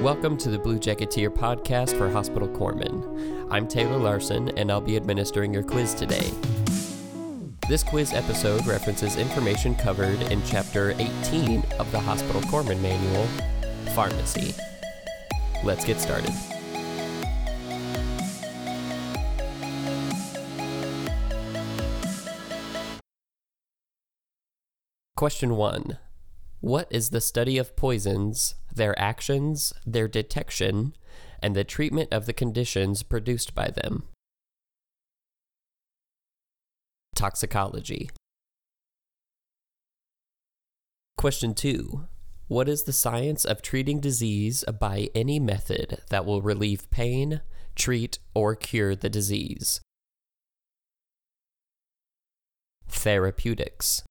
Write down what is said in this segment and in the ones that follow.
Welcome to the Blue Jacketeer podcast for Hospital Corpsmen. I'm Taylor Larson, and I'll be administering your quiz today. This quiz episode references information covered in Chapter 18 of the Hospital Corpsman Manual Pharmacy. Let's get started. Question 1 What is the study of poisons, their actions, their detection, and the treatment of the conditions produced by them? Toxicology. Question 2 What is the science of treating disease by any method that will relieve pain, treat, or cure the disease? Therapeutics.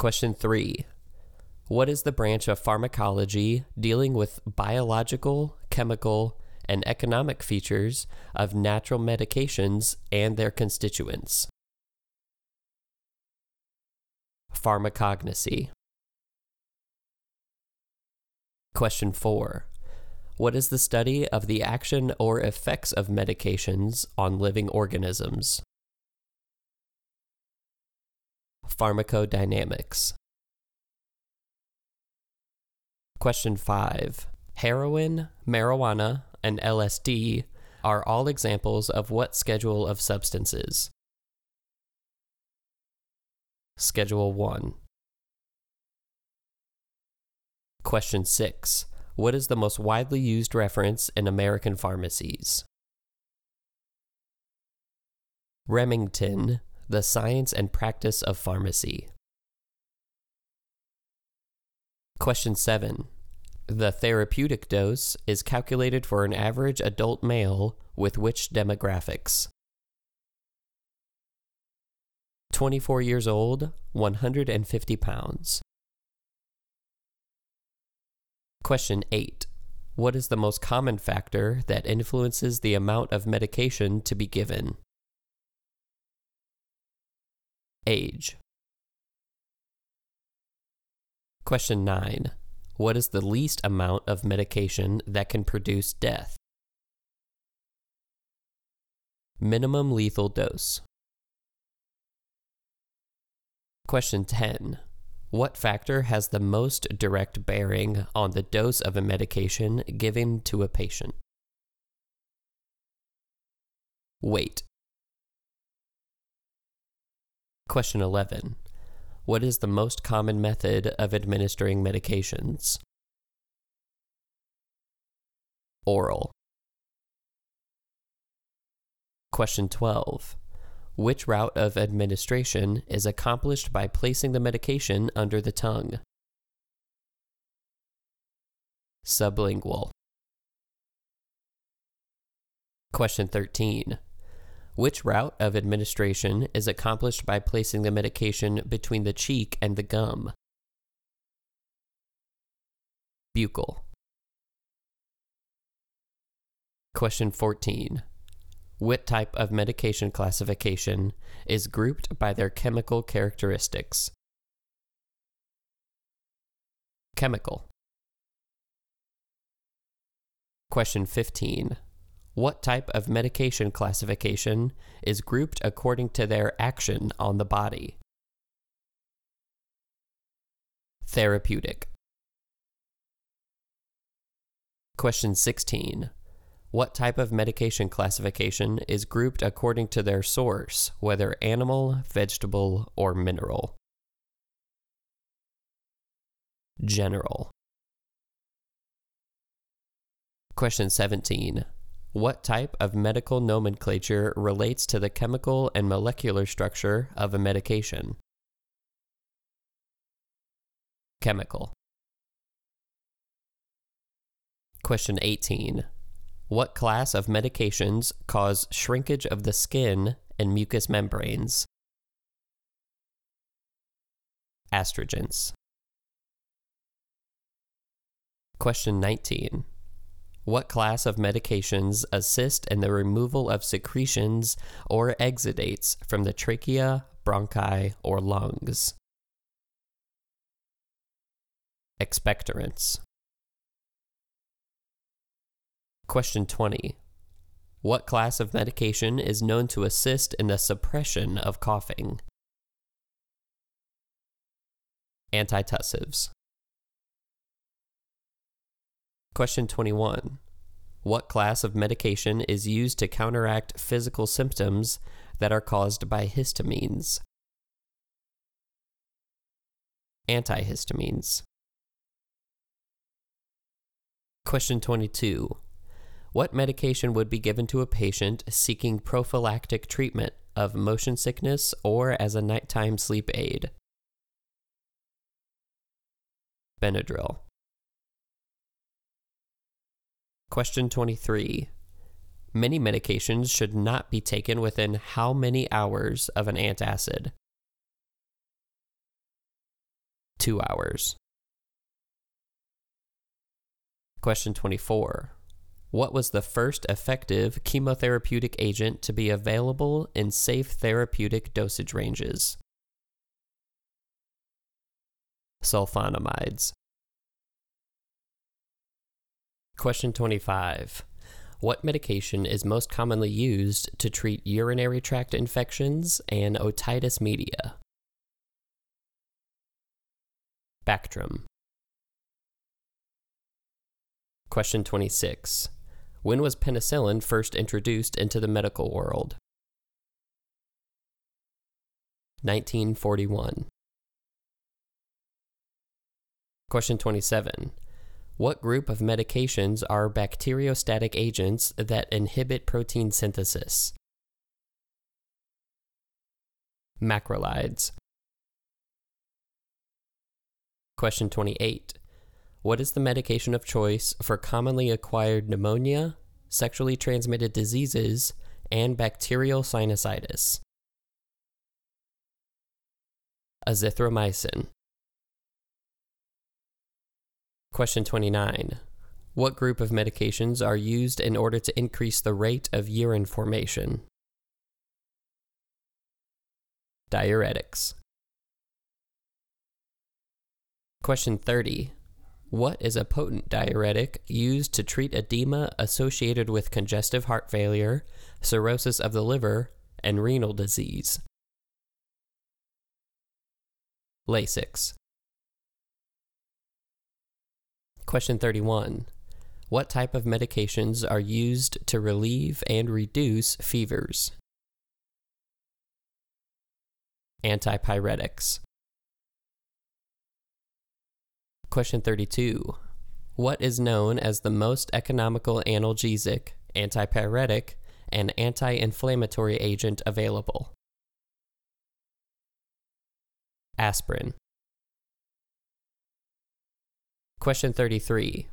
Question 3. What is the branch of pharmacology dealing with biological, chemical, and economic features of natural medications and their constituents? Pharmacognosy. Question 4. What is the study of the action or effects of medications on living organisms? Pharmacodynamics. Question 5. Heroin, marijuana, and LSD are all examples of what schedule of substances? Schedule 1. Question 6. What is the most widely used reference in American pharmacies? Remington, The Science and Practice of Pharmacy. Question 7. The therapeutic dose is calculated for an average adult male with which demographics? 24 years old, 150 pounds. Question 8. What is the most common factor that influences the amount of medication to be given? Age. Question 9. What is the least amount of medication that can produce death? Minimum lethal dose. Question 10. What factor has the most direct bearing on the dose of a medication given to a patient? Weight. Question 11. What is the most common method of administering medications? Oral. Question 12. Which route of administration is accomplished by placing the medication under the tongue? Sublingual. Question 13. Which route of administration is accomplished by placing the medication between the cheek and the gum? Buccal. Question 14. What type of medication classification is grouped by their chemical characteristics? Chemical. Question 15. What type of medication classification is grouped according to their action on the body? Therapeutic. Question 16. What type of medication classification is grouped according to their source, whether animal, vegetable, or mineral? General. Question 17. What type of medical nomenclature relates to the chemical and molecular structure of a medication? Chemical. Question 18. What class of medications cause shrinkage of the skin and mucous membranes? Astringents. Question 19. What class of medications assist in the removal of secretions or exudates from the trachea, bronchi, or lungs? expectorants. Question 20. What class of medication is known to assist in the suppression of coughing? Antitussives. Question 21. What class of medication is used to counteract physical symptoms that are caused by histamines? Antihistamines. Question 22. What medication would be given to a patient seeking prophylactic treatment of motion sickness or as a nighttime sleep aid? Benadryl. Question 23. Many medications should not be taken within how many hours of an antacid? Two hours. Question 24. What was the first effective chemotherapeutic agent to be available in safe therapeutic dosage ranges? Sulfonamides. Question 25. What medication is most commonly used to treat urinary tract infections and otitis media? Bactrim. Question 26. When was penicillin first introduced into the medical world? 1941. Question 27. What group of medications are bacteriostatic agents that inhibit protein synthesis? Macrolides. Question 28. What is the medication of choice for commonly acquired pneumonia, sexually transmitted diseases, and bacterial sinusitis? Azithromycin. Question 29. What group of medications are used in order to increase the rate of urine formation? Diuretics. Question 30. What is a potent diuretic used to treat edema associated with congestive heart failure, cirrhosis of the liver, and renal disease? Lasix. Question 31. What type of medications are used to relieve and reduce fevers? Antipyretics. Question 32. What is known as the most economical analgesic, antipyretic, and anti inflammatory agent available? Aspirin. Question 33.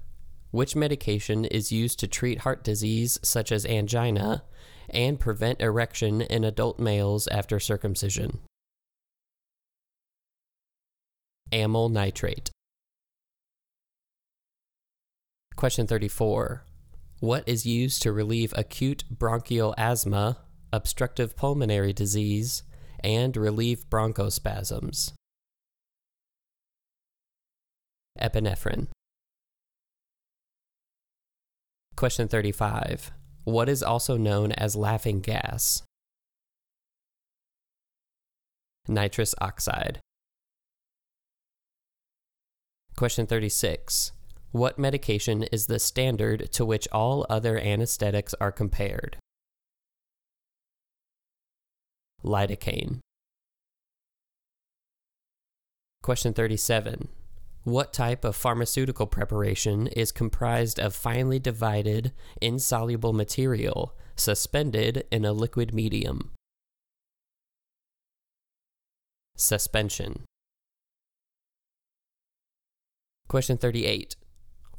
Which medication is used to treat heart disease such as angina and prevent erection in adult males after circumcision? Amyl nitrate. Question 34. What is used to relieve acute bronchial asthma, obstructive pulmonary disease, and relieve bronchospasms? Epinephrine. Question 35. What is also known as laughing gas? Nitrous oxide. Question 36. What medication is the standard to which all other anesthetics are compared? Lidocaine. Question 37. What type of pharmaceutical preparation is comprised of finely divided, insoluble material suspended in a liquid medium? Suspension. Question 38.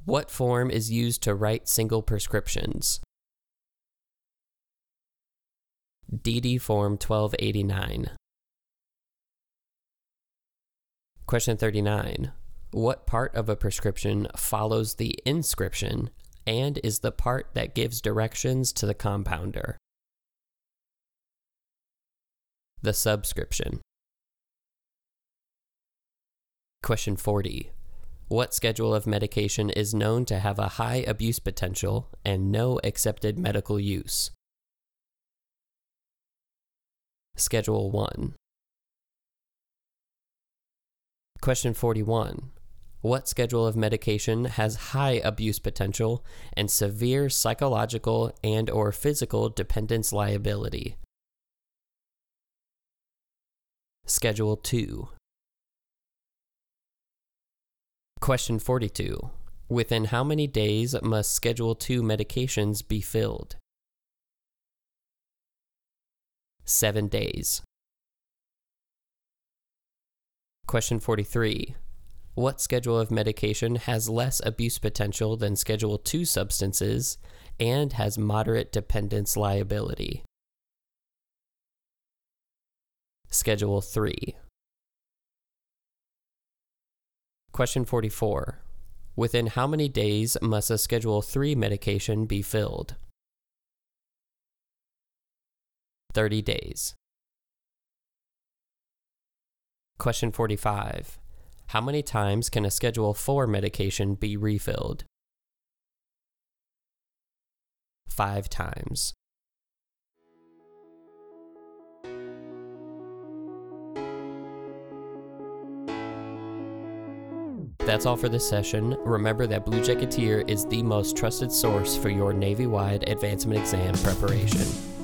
What form is used to write single prescriptions? DD Form 1289. Question 39. What part of a prescription follows the inscription and is the part that gives directions to the compounder? The subscription. Question 40. What schedule of medication is known to have a high abuse potential and no accepted medical use? Schedule 1. Question 41. What schedule of medication has high abuse potential and severe psychological and or physical dependence liability? Schedule 2. Question 42. Within how many days must Schedule 2 medications be filled? 7 days. Question 43. What schedule of medication has less abuse potential than Schedule 2 substances and has moderate dependence liability? Schedule 3. Question 44. Within how many days must a Schedule 3 medication be filled? 30 days. Question 45. How many times can a Schedule 4 medication be refilled? 5 times. That's all for this session. Remember that Blue Jacketeer is the most trusted source for your Navy wide advancement exam preparation.